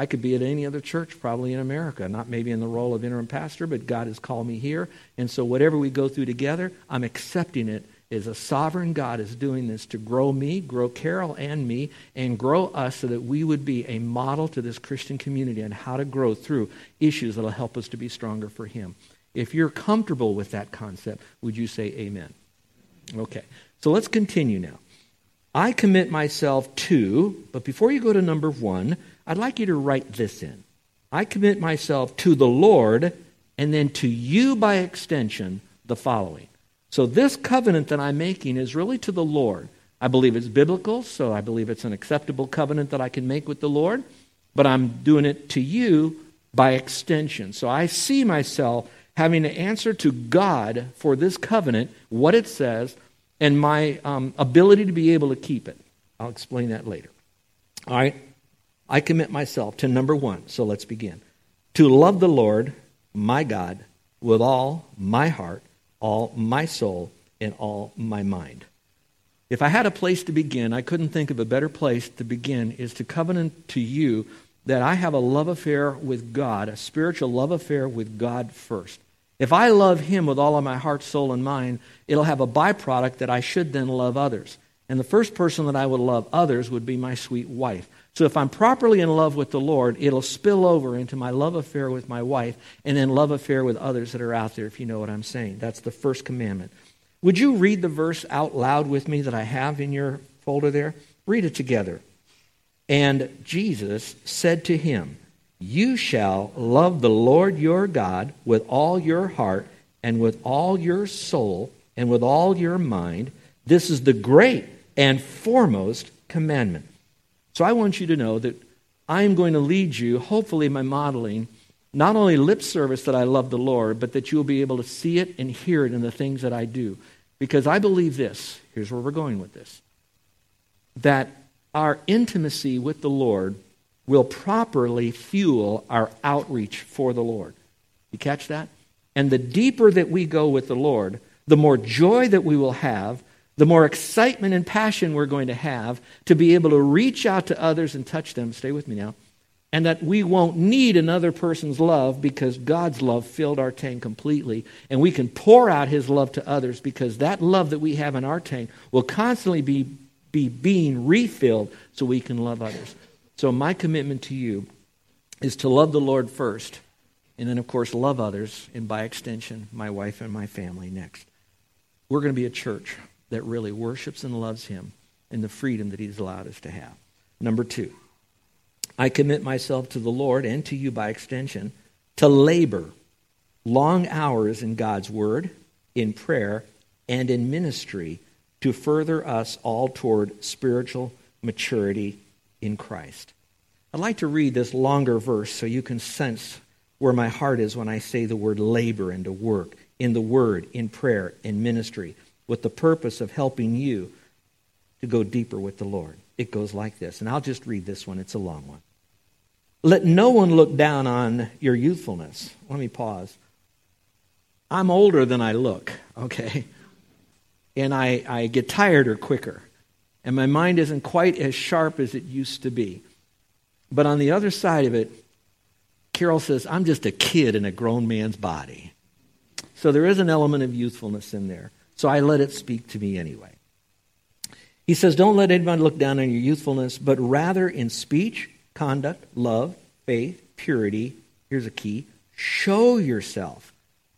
I could be at any other church, probably in America, not maybe in the role of interim pastor, but God has called me here. And so, whatever we go through together, I'm accepting it as a sovereign God is doing this to grow me, grow Carol and me, and grow us so that we would be a model to this Christian community on how to grow through issues that will help us to be stronger for Him. If you're comfortable with that concept, would you say amen? Okay, so let's continue now. I commit myself to, but before you go to number one, I'd like you to write this in. I commit myself to the Lord, and then to you by extension, the following. So, this covenant that I'm making is really to the Lord. I believe it's biblical, so I believe it's an acceptable covenant that I can make with the Lord, but I'm doing it to you by extension. So, I see myself having to answer to God for this covenant, what it says, and my um, ability to be able to keep it. I'll explain that later. All right? I commit myself to number one, so let's begin. To love the Lord, my God, with all my heart, all my soul, and all my mind. If I had a place to begin, I couldn't think of a better place to begin, is to covenant to you that I have a love affair with God, a spiritual love affair with God first. If I love Him with all of my heart, soul, and mind, it'll have a byproduct that I should then love others. And the first person that I would love others would be my sweet wife. So if I'm properly in love with the Lord, it'll spill over into my love affair with my wife and then love affair with others that are out there, if you know what I'm saying. That's the first commandment. Would you read the verse out loud with me that I have in your folder there? Read it together. And Jesus said to him, you shall love the Lord your God with all your heart and with all your soul and with all your mind. This is the great and foremost commandment. So I want you to know that I am going to lead you, hopefully, by modeling not only lip service that I love the Lord, but that you'll be able to see it and hear it in the things that I do. Because I believe this here's where we're going with this that our intimacy with the Lord will properly fuel our outreach for the Lord. You catch that? And the deeper that we go with the Lord, the more joy that we will have, the more excitement and passion we're going to have to be able to reach out to others and touch them. Stay with me now. And that we won't need another person's love because God's love filled our tank completely. And we can pour out His love to others because that love that we have in our tank will constantly be, be being refilled so we can love others. So, my commitment to you is to love the Lord first, and then, of course, love others, and by extension, my wife and my family next. We're going to be a church that really worships and loves Him and the freedom that He's allowed us to have. Number two, I commit myself to the Lord and to you by extension to labor long hours in God's Word, in prayer, and in ministry to further us all toward spiritual maturity in Christ. I'd like to read this longer verse so you can sense where my heart is when I say the word labor and to work in the word, in prayer, in ministry, with the purpose of helping you to go deeper with the Lord. It goes like this, and I'll just read this one, it's a long one. Let no one look down on your youthfulness. Let me pause. I'm older than I look, okay? And I, I get tired or quicker and my mind isn't quite as sharp as it used to be. But on the other side of it, Carol says, I'm just a kid in a grown man's body. So there is an element of youthfulness in there. So I let it speak to me anyway. He says, Don't let anyone look down on your youthfulness, but rather in speech, conduct, love, faith, purity. Here's a key show yourself.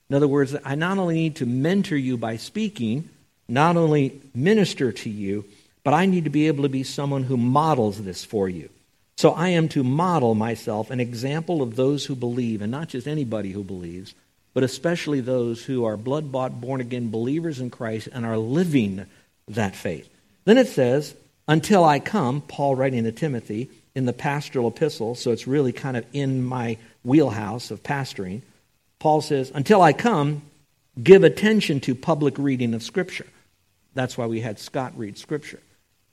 In other words, I not only need to mentor you by speaking, not only minister to you, but I need to be able to be someone who models this for you. So I am to model myself an example of those who believe, and not just anybody who believes, but especially those who are blood bought, born again believers in Christ and are living that faith. Then it says, Until I come, Paul writing to Timothy in the pastoral epistle, so it's really kind of in my wheelhouse of pastoring. Paul says, Until I come, give attention to public reading of Scripture. That's why we had Scott read Scripture.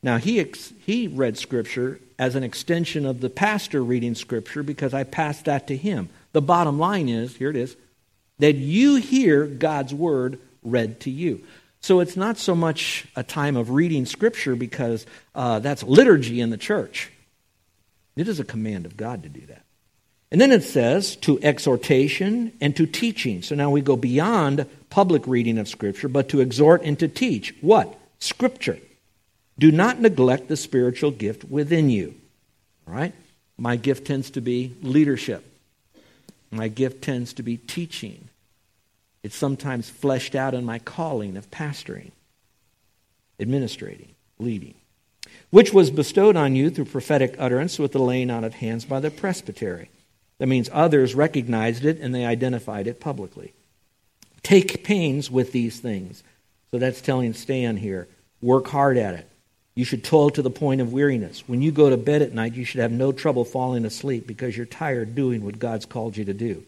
Now, he, ex- he read Scripture as an extension of the pastor reading Scripture because I passed that to him. The bottom line is here it is that you hear God's Word read to you. So it's not so much a time of reading Scripture because uh, that's liturgy in the church. It is a command of God to do that. And then it says to exhortation and to teaching. So now we go beyond public reading of Scripture, but to exhort and to teach. What? Scripture. Do not neglect the spiritual gift within you. All right? My gift tends to be leadership. My gift tends to be teaching. It's sometimes fleshed out in my calling of pastoring, administrating, leading, which was bestowed on you through prophetic utterance with the laying on of hands by the presbytery. That means others recognized it and they identified it publicly. Take pains with these things. So that's telling Stan here work hard at it. You should toil to the point of weariness. When you go to bed at night, you should have no trouble falling asleep because you're tired doing what God's called you to do.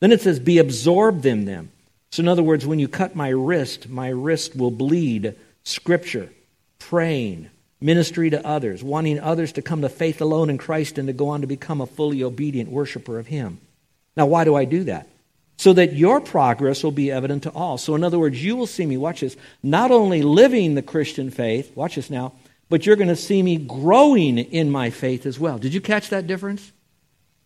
Then it says, Be absorbed in them. So, in other words, when you cut my wrist, my wrist will bleed scripture, praying, ministry to others, wanting others to come to faith alone in Christ and to go on to become a fully obedient worshiper of Him. Now, why do I do that? So that your progress will be evident to all. So, in other words, you will see me, watch this, not only living the Christian faith, watch this now, but you're going to see me growing in my faith as well. Did you catch that difference?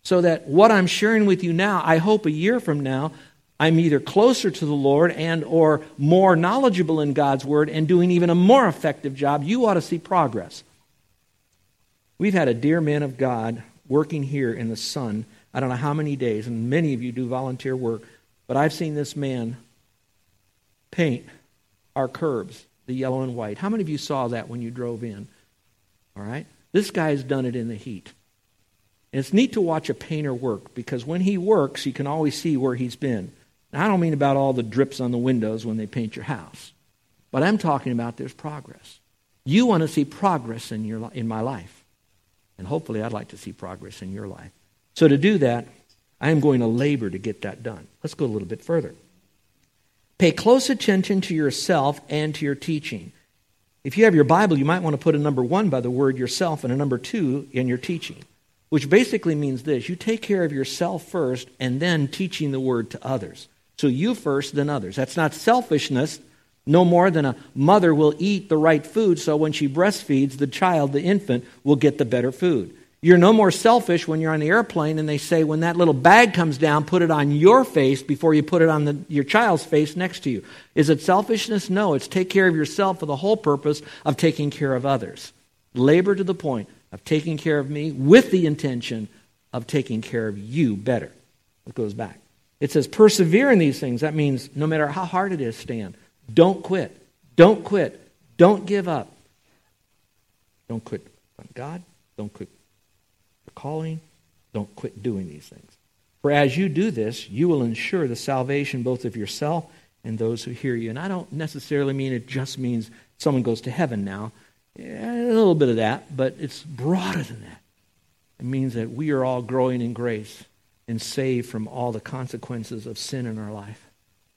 So that what I'm sharing with you now, I hope a year from now, I'm either closer to the Lord and or more knowledgeable in God's word and doing even a more effective job, you ought to see progress. We've had a dear man of God working here in the sun, I don't know how many days, and many of you do volunteer work, but I've seen this man paint our curbs, the yellow and white. How many of you saw that when you drove in? All right? This guy's done it in the heat. And it's neat to watch a painter work because when he works, you can always see where he's been. Now, I don't mean about all the drips on the windows when they paint your house, but I'm talking about there's progress. You want to see progress in, your, in my life. And hopefully, I'd like to see progress in your life. So, to do that, I am going to labor to get that done. Let's go a little bit further. Pay close attention to yourself and to your teaching. If you have your Bible, you might want to put a number one by the word yourself and a number two in your teaching, which basically means this you take care of yourself first and then teaching the word to others. So you first, then others. That's not selfishness, no more than a mother will eat the right food, so when she breastfeeds, the child, the infant, will get the better food. You're no more selfish when you're on the airplane and they say, when that little bag comes down, put it on your face before you put it on the, your child's face next to you. Is it selfishness? No, it's take care of yourself for the whole purpose of taking care of others. Labor to the point of taking care of me with the intention of taking care of you better. It goes back. It says, persevere in these things. That means no matter how hard it is, stand. Don't quit. Don't quit. Don't give up. Don't quit on God. Don't quit calling. Don't quit doing these things. For as you do this, you will ensure the salvation both of yourself and those who hear you. And I don't necessarily mean it just means someone goes to heaven now. Yeah, a little bit of that, but it's broader than that. It means that we are all growing in grace and saved from all the consequences of sin in our life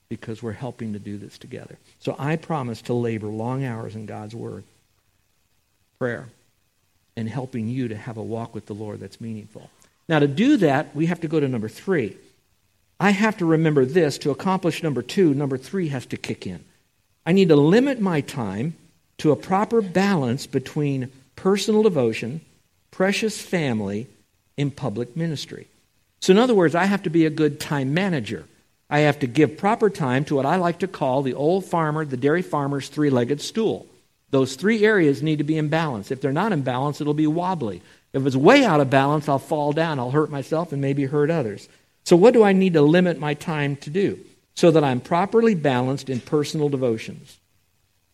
because we're helping to do this together. So I promise to labor long hours in God's Word, prayer, and helping you to have a walk with the Lord that's meaningful. Now, to do that, we have to go to number three. I have to remember this to accomplish number two. Number three has to kick in. I need to limit my time to a proper balance between personal devotion, precious family, and public ministry. So, in other words, I have to be a good time manager. I have to give proper time to what I like to call the old farmer, the dairy farmer's three legged stool. Those three areas need to be in balance. If they're not in balance, it'll be wobbly. If it's way out of balance, I'll fall down. I'll hurt myself and maybe hurt others. So, what do I need to limit my time to do? So that I'm properly balanced in personal devotions.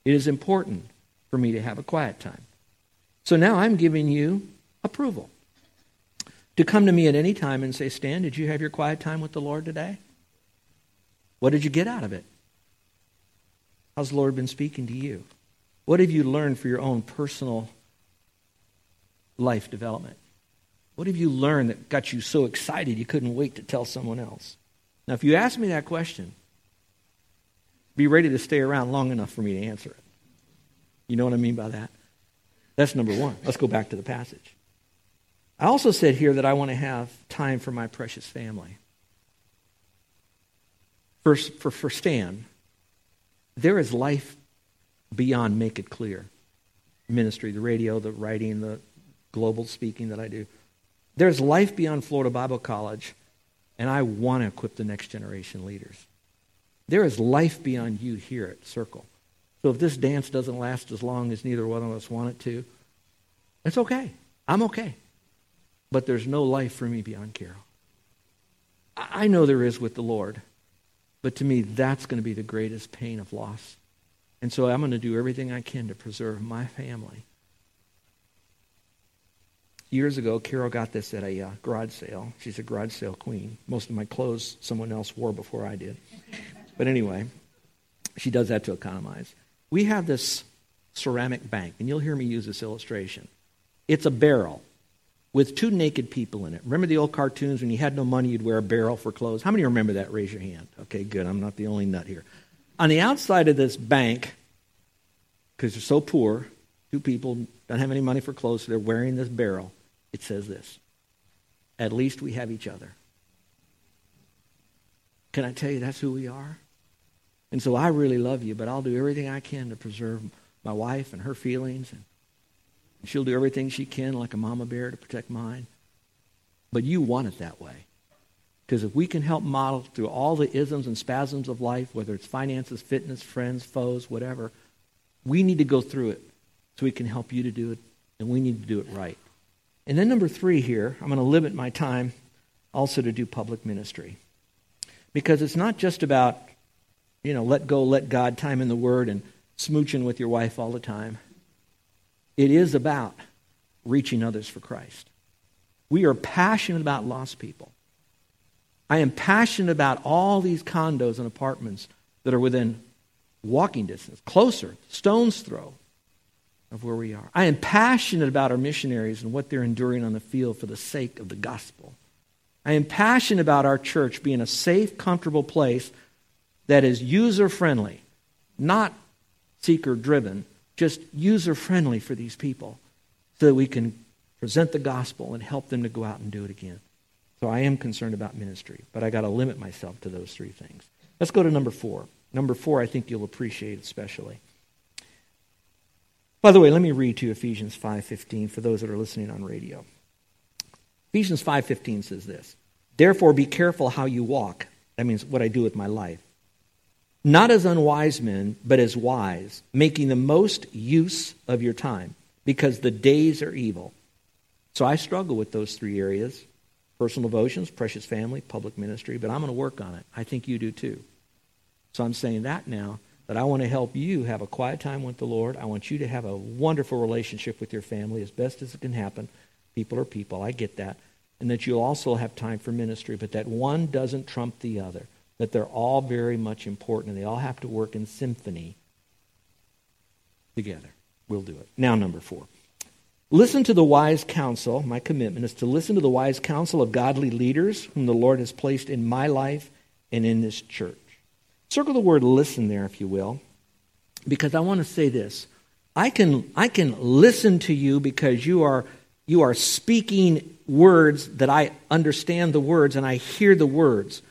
It is important for me to have a quiet time. So now I'm giving you approval to come to me at any time and say, Stan, did you have your quiet time with the Lord today? What did you get out of it? How's the Lord been speaking to you? What have you learned for your own personal life development? What have you learned that got you so excited you couldn't wait to tell someone else? Now, if you ask me that question, Be ready to stay around long enough for me to answer it. You know what I mean by that? That's number one. Let's go back to the passage. I also said here that I want to have time for my precious family. For, for, for Stan, there is life beyond make it clear ministry, the radio, the writing, the global speaking that I do. There's life beyond Florida Bible College, and I want to equip the next generation leaders. There is life beyond you here at Circle. So if this dance doesn't last as long as neither one of us want it to, it's okay. I'm okay. But there's no life for me beyond Carol. I know there is with the Lord, but to me, that's going to be the greatest pain of loss. And so I'm going to do everything I can to preserve my family. Years ago, Carol got this at a uh, garage sale. She's a garage sale queen. Most of my clothes someone else wore before I did. But anyway, she does that to economize. We have this ceramic bank, and you'll hear me use this illustration. It's a barrel with two naked people in it. Remember the old cartoons when you had no money, you'd wear a barrel for clothes? How many remember that? Raise your hand. Okay, good. I'm not the only nut here. On the outside of this bank, because they're so poor, two people don't have any money for clothes, so they're wearing this barrel. It says this At least we have each other. Can I tell you that's who we are? And so I really love you, but I'll do everything I can to preserve my wife and her feelings. And she'll do everything she can, like a mama bear, to protect mine. But you want it that way. Because if we can help model through all the isms and spasms of life, whether it's finances, fitness, friends, foes, whatever, we need to go through it so we can help you to do it, and we need to do it right. And then, number three here, I'm going to limit my time also to do public ministry. Because it's not just about you know, let go, let God time in the Word and smooching with your wife all the time. It is about reaching others for Christ. We are passionate about lost people. I am passionate about all these condos and apartments that are within walking distance, closer, stone's throw of where we are. I am passionate about our missionaries and what they're enduring on the field for the sake of the gospel. I am passionate about our church being a safe, comfortable place that is user friendly, not seeker driven, just user friendly for these people so that we can present the gospel and help them to go out and do it again. So I am concerned about ministry, but I got to limit myself to those three things. Let's go to number four. Number four, I think you'll appreciate especially. By the way, let me read to you Ephesians 5:15 for those that are listening on radio. Ephesians 5:15 says this: "Therefore be careful how you walk." That means what I do with my life not as unwise men, but as wise, making the most use of your time, because the days are evil. So I struggle with those three areas personal devotions, precious family, public ministry, but I'm going to work on it. I think you do too. So I'm saying that now that I want to help you have a quiet time with the Lord. I want you to have a wonderful relationship with your family as best as it can happen. People are people, I get that. And that you'll also have time for ministry, but that one doesn't trump the other that they're all very much important and they all have to work in symphony together. We'll do it. Now, number four. Listen to the wise counsel. My commitment is to listen to the wise counsel of godly leaders whom the Lord has placed in my life and in this church. Circle the word listen there, if you will, because I want to say this. I can, I can listen to you because you are, you are speaking words that I understand the words and I hear the words.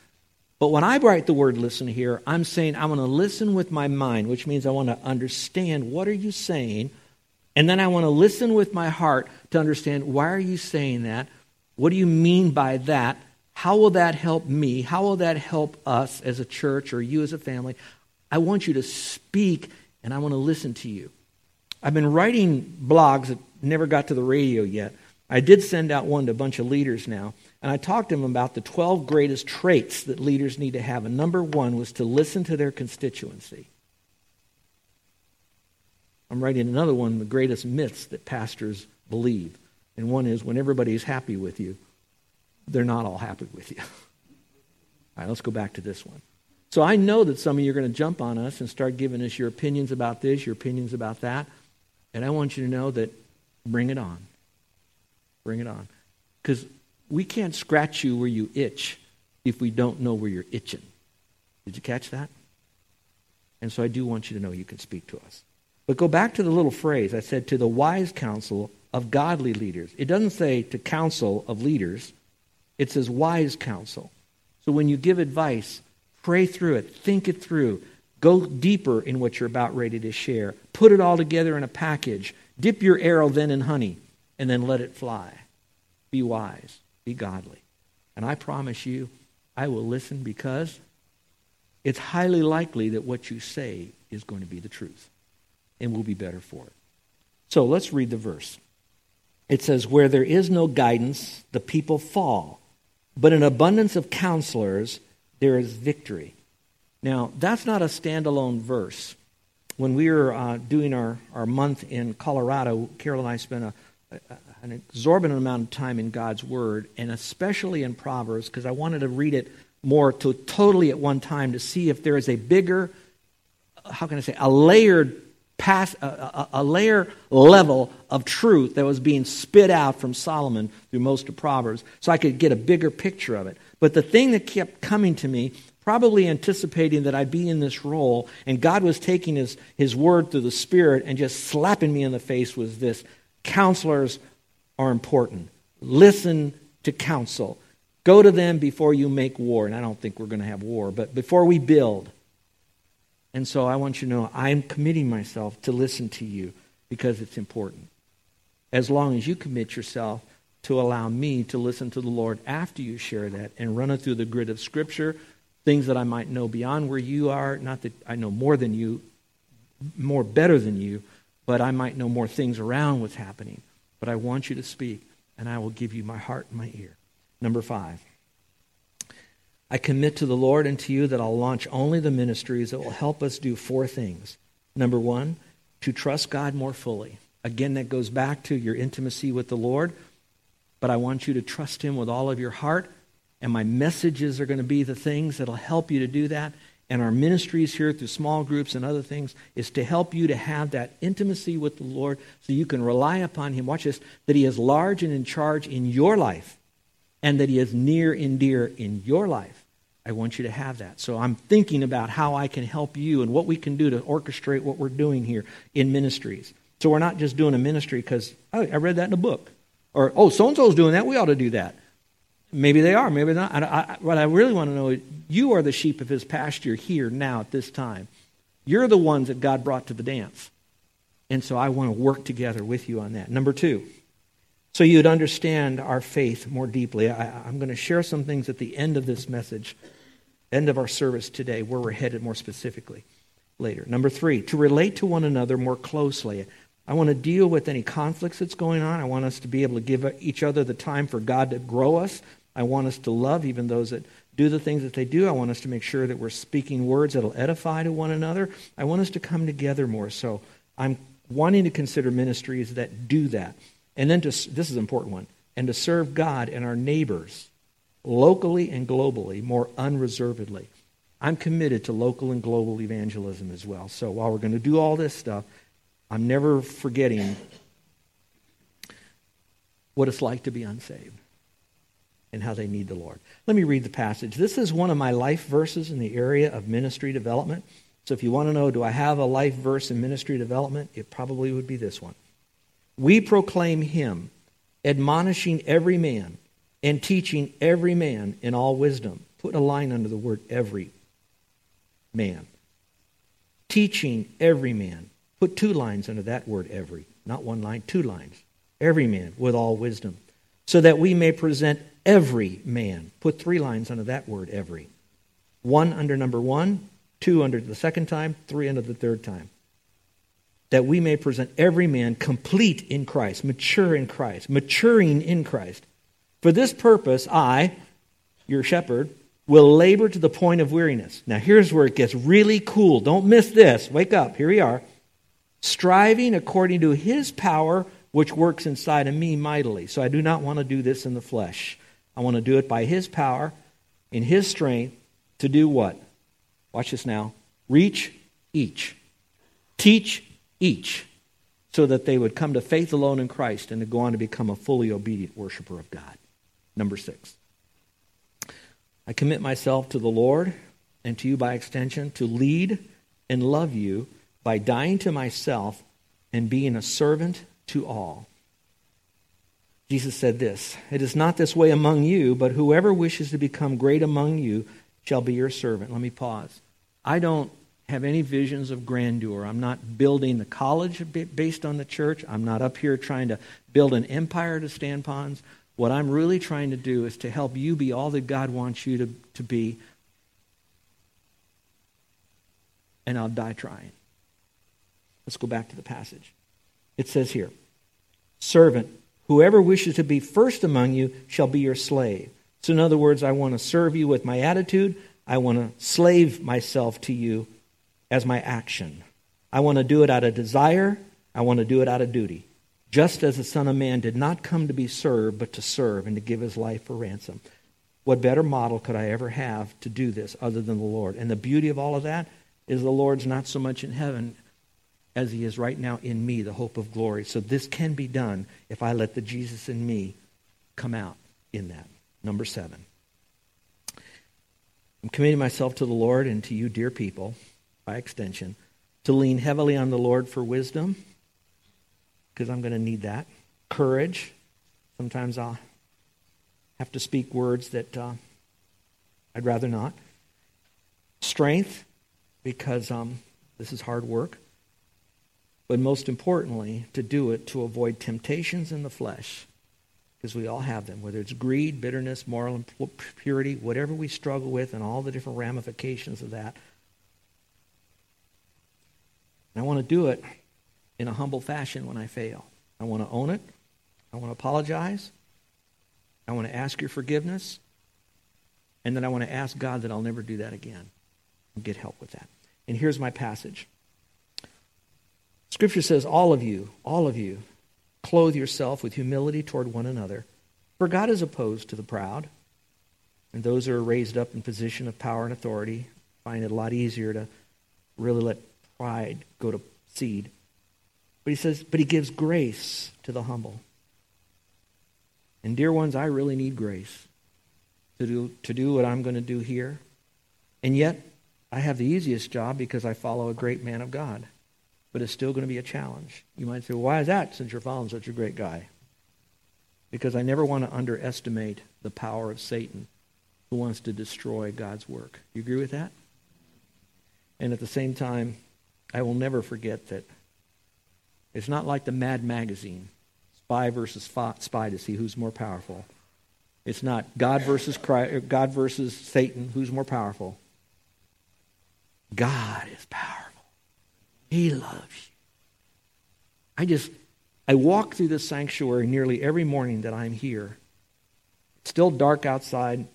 But when I write the word listen here, I'm saying I want to listen with my mind, which means I want to understand what are you saying, and then I want to listen with my heart to understand why are you saying that? What do you mean by that? How will that help me? How will that help us as a church or you as a family? I want you to speak and I want to listen to you. I've been writing blogs that never got to the radio yet. I did send out one to a bunch of leaders now. And I talked to him about the 12 greatest traits that leaders need to have. And number one was to listen to their constituency. I'm writing another one, the greatest myths that pastors believe. And one is when everybody's happy with you, they're not all happy with you. all right, let's go back to this one. So I know that some of you are going to jump on us and start giving us your opinions about this, your opinions about that. And I want you to know that bring it on. Bring it on. Because we can't scratch you where you itch if we don't know where you're itching. Did you catch that? And so I do want you to know you can speak to us. But go back to the little phrase I said to the wise counsel of godly leaders. It doesn't say to counsel of leaders, it says wise counsel. So when you give advice, pray through it, think it through, go deeper in what you're about ready to share, put it all together in a package, dip your arrow then in honey, and then let it fly. Be wise, be godly. And I promise you, I will listen because it's highly likely that what you say is going to be the truth and we'll be better for it. So let's read the verse. It says, Where there is no guidance, the people fall, but in abundance of counselors, there is victory. Now, that's not a standalone verse. When we were uh, doing our, our month in Colorado, Carol and I spent a, a, an exorbitant amount of time in God's Word, and especially in Proverbs, because I wanted to read it more to totally at one time to see if there is a bigger, how can I say, a layered pass, a, a, a, layer level of truth that was being spit out from Solomon through most of Proverbs so I could get a bigger picture of it. But the thing that kept coming to me, probably anticipating that I'd be in this role, and God was taking his, his word through the Spirit and just slapping me in the face, was this counselors are important. Listen to counsel. Go to them before you make war. And I don't think we're going to have war, but before we build. And so I want you to know I'm committing myself to listen to you because it's important. As long as you commit yourself to allow me to listen to the Lord after you share that and run it through the grid of Scripture, things that I might know beyond where you are, not that I know more than you, more better than you, but I might know more things around what's happening. But I want you to speak, and I will give you my heart and my ear. Number five. I commit to the Lord and to you that I'll launch only the ministries that will help us do four things. Number one, to trust God more fully. Again, that goes back to your intimacy with the Lord, but I want you to trust Him with all of your heart, and my messages are going to be the things that'll help you to do that. And our ministries here through small groups and other things is to help you to have that intimacy with the Lord so you can rely upon Him. Watch this, that He is large and in charge in your life, and that He is near and dear in your life. I want you to have that. So I'm thinking about how I can help you and what we can do to orchestrate what we're doing here in ministries. So we're not just doing a ministry because, oh, I read that in a book. Or, oh, so and so's doing that. We ought to do that. Maybe they are, maybe not. I, I, what I really want to know is you are the sheep of his pasture here now at this time. You're the ones that God brought to the dance. And so I want to work together with you on that. Number two, so you'd understand our faith more deeply. I, am going to share some things at the end of this message, end of our service today, where we're headed more specifically later. Number three, to relate to one another more closely. I want to deal with any conflicts that's going on. I want us to be able to give each other the time for God to grow us. I want us to love even those that do the things that they do. I want us to make sure that we're speaking words that'll edify to one another. I want us to come together more. So I'm wanting to consider ministries that do that. And then to, this is an important one, and to serve God and our neighbors locally and globally more unreservedly. I'm committed to local and global evangelism as well. So while we're going to do all this stuff, I'm never forgetting what it's like to be unsaved and how they need the Lord. Let me read the passage. This is one of my life verses in the area of ministry development. So if you want to know, do I have a life verse in ministry development? It probably would be this one. We proclaim him, admonishing every man and teaching every man in all wisdom. Put a line under the word every man. Teaching every man. Put two lines under that word every. Not one line, two lines. Every man with all wisdom. So that we may present every man. Put three lines under that word every. One under number one, two under the second time, three under the third time that we may present every man complete in Christ, mature in Christ, maturing in Christ. For this purpose, I, your shepherd, will labor to the point of weariness. Now, here's where it gets really cool. Don't miss this. Wake up. Here we are. Striving according to his power, which works inside of me mightily. So I do not want to do this in the flesh. I want to do it by his power, in his strength, to do what? Watch this now. Reach each. Teach each so that they would come to faith alone in Christ and to go on to become a fully obedient worshiper of God. Number six, I commit myself to the Lord and to you by extension to lead and love you by dying to myself and being a servant to all. Jesus said this It is not this way among you, but whoever wishes to become great among you shall be your servant. Let me pause. I don't have any visions of grandeur. I'm not building the college based on the church. I'm not up here trying to build an empire to Stan Ponz. What I'm really trying to do is to help you be all that God wants you to, to be. And I'll die trying. Let's go back to the passage. It says here Servant, whoever wishes to be first among you shall be your slave. So, in other words, I want to serve you with my attitude. I want to slave myself to you as my action. I want to do it out of desire. I want to do it out of duty. Just as the Son of Man did not come to be served, but to serve and to give his life for ransom. What better model could I ever have to do this other than the Lord? And the beauty of all of that is the Lord's not so much in heaven as he is right now in me, the hope of glory. So this can be done if I let the Jesus in me come out in that. Number seven. I'm committing myself to the Lord and to you, dear people by extension, to lean heavily on the Lord for wisdom, because I'm going to need that. Courage. Sometimes I'll have to speak words that uh, I'd rather not. Strength, because um, this is hard work. But most importantly, to do it to avoid temptations in the flesh, because we all have them, whether it's greed, bitterness, moral impurity, whatever we struggle with, and all the different ramifications of that. And I want to do it in a humble fashion when I fail. I want to own it. I want to apologize. I want to ask your forgiveness. And then I want to ask God that I'll never do that again and get help with that. And here's my passage Scripture says, All of you, all of you, clothe yourself with humility toward one another. For God is opposed to the proud, and those who are raised up in position of power and authority find it a lot easier to really let pride go to seed. But he says, but he gives grace to the humble. And dear ones, I really need grace to do, to do what I'm going to do here. And yet, I have the easiest job because I follow a great man of God. But it's still going to be a challenge. You might say, well, why is that since you're following such a great guy? Because I never want to underestimate the power of Satan who wants to destroy God's work. You agree with that? And at the same time, I will never forget that it's not like the Mad Magazine, spy versus spy to see who's more powerful. It's not God versus Christ, uh, God versus Satan, who's more powerful. God is powerful. He loves you. I just, I walk through the sanctuary nearly every morning that I'm here. It's still dark outside,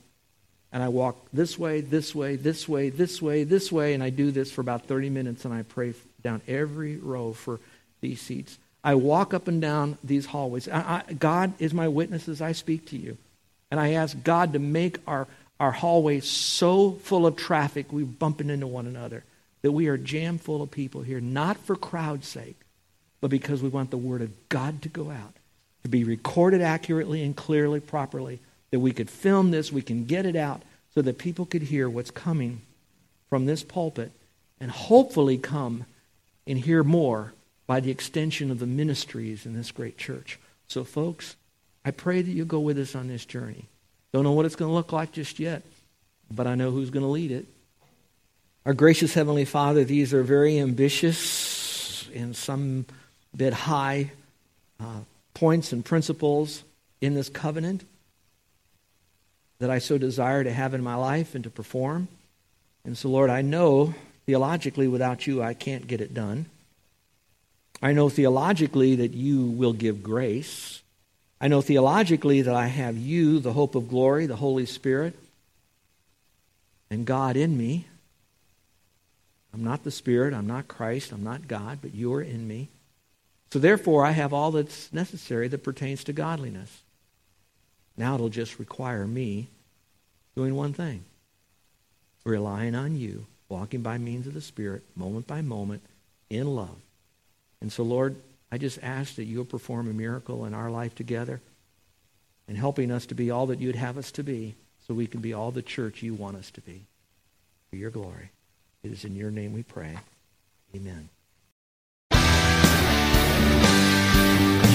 and I walk this way, this way, this way, this way, this way, and I do this for about 30 minutes, and I pray down every row for these seats. I walk up and down these hallways. I, I, God is my witness as I speak to you. And I ask God to make our, our hallways so full of traffic we're bumping into one another that we are jam full of people here, not for crowd's sake, but because we want the Word of God to go out, to be recorded accurately and clearly, properly, that we could film this, we can get it out so that people could hear what's coming from this pulpit and hopefully come and hear more by the extension of the ministries in this great church. So, folks, I pray that you go with us on this journey. Don't know what it's going to look like just yet, but I know who's going to lead it. Our gracious Heavenly Father, these are very ambitious and some bit high uh, points and principles in this covenant that I so desire to have in my life and to perform. And so, Lord, I know theologically without you I can't get it done. I know theologically that you will give grace. I know theologically that I have you, the hope of glory, the Holy Spirit, and God in me. I'm not the Spirit, I'm not Christ, I'm not God, but you are in me. So therefore, I have all that's necessary that pertains to godliness. Now it'll just require me doing one thing relying on you, walking by means of the Spirit, moment by moment, in love. And so, Lord, I just ask that you'll perform a miracle in our life together and helping us to be all that you'd have us to be so we can be all the church you want us to be. For your glory. It is in your name we pray. Amen.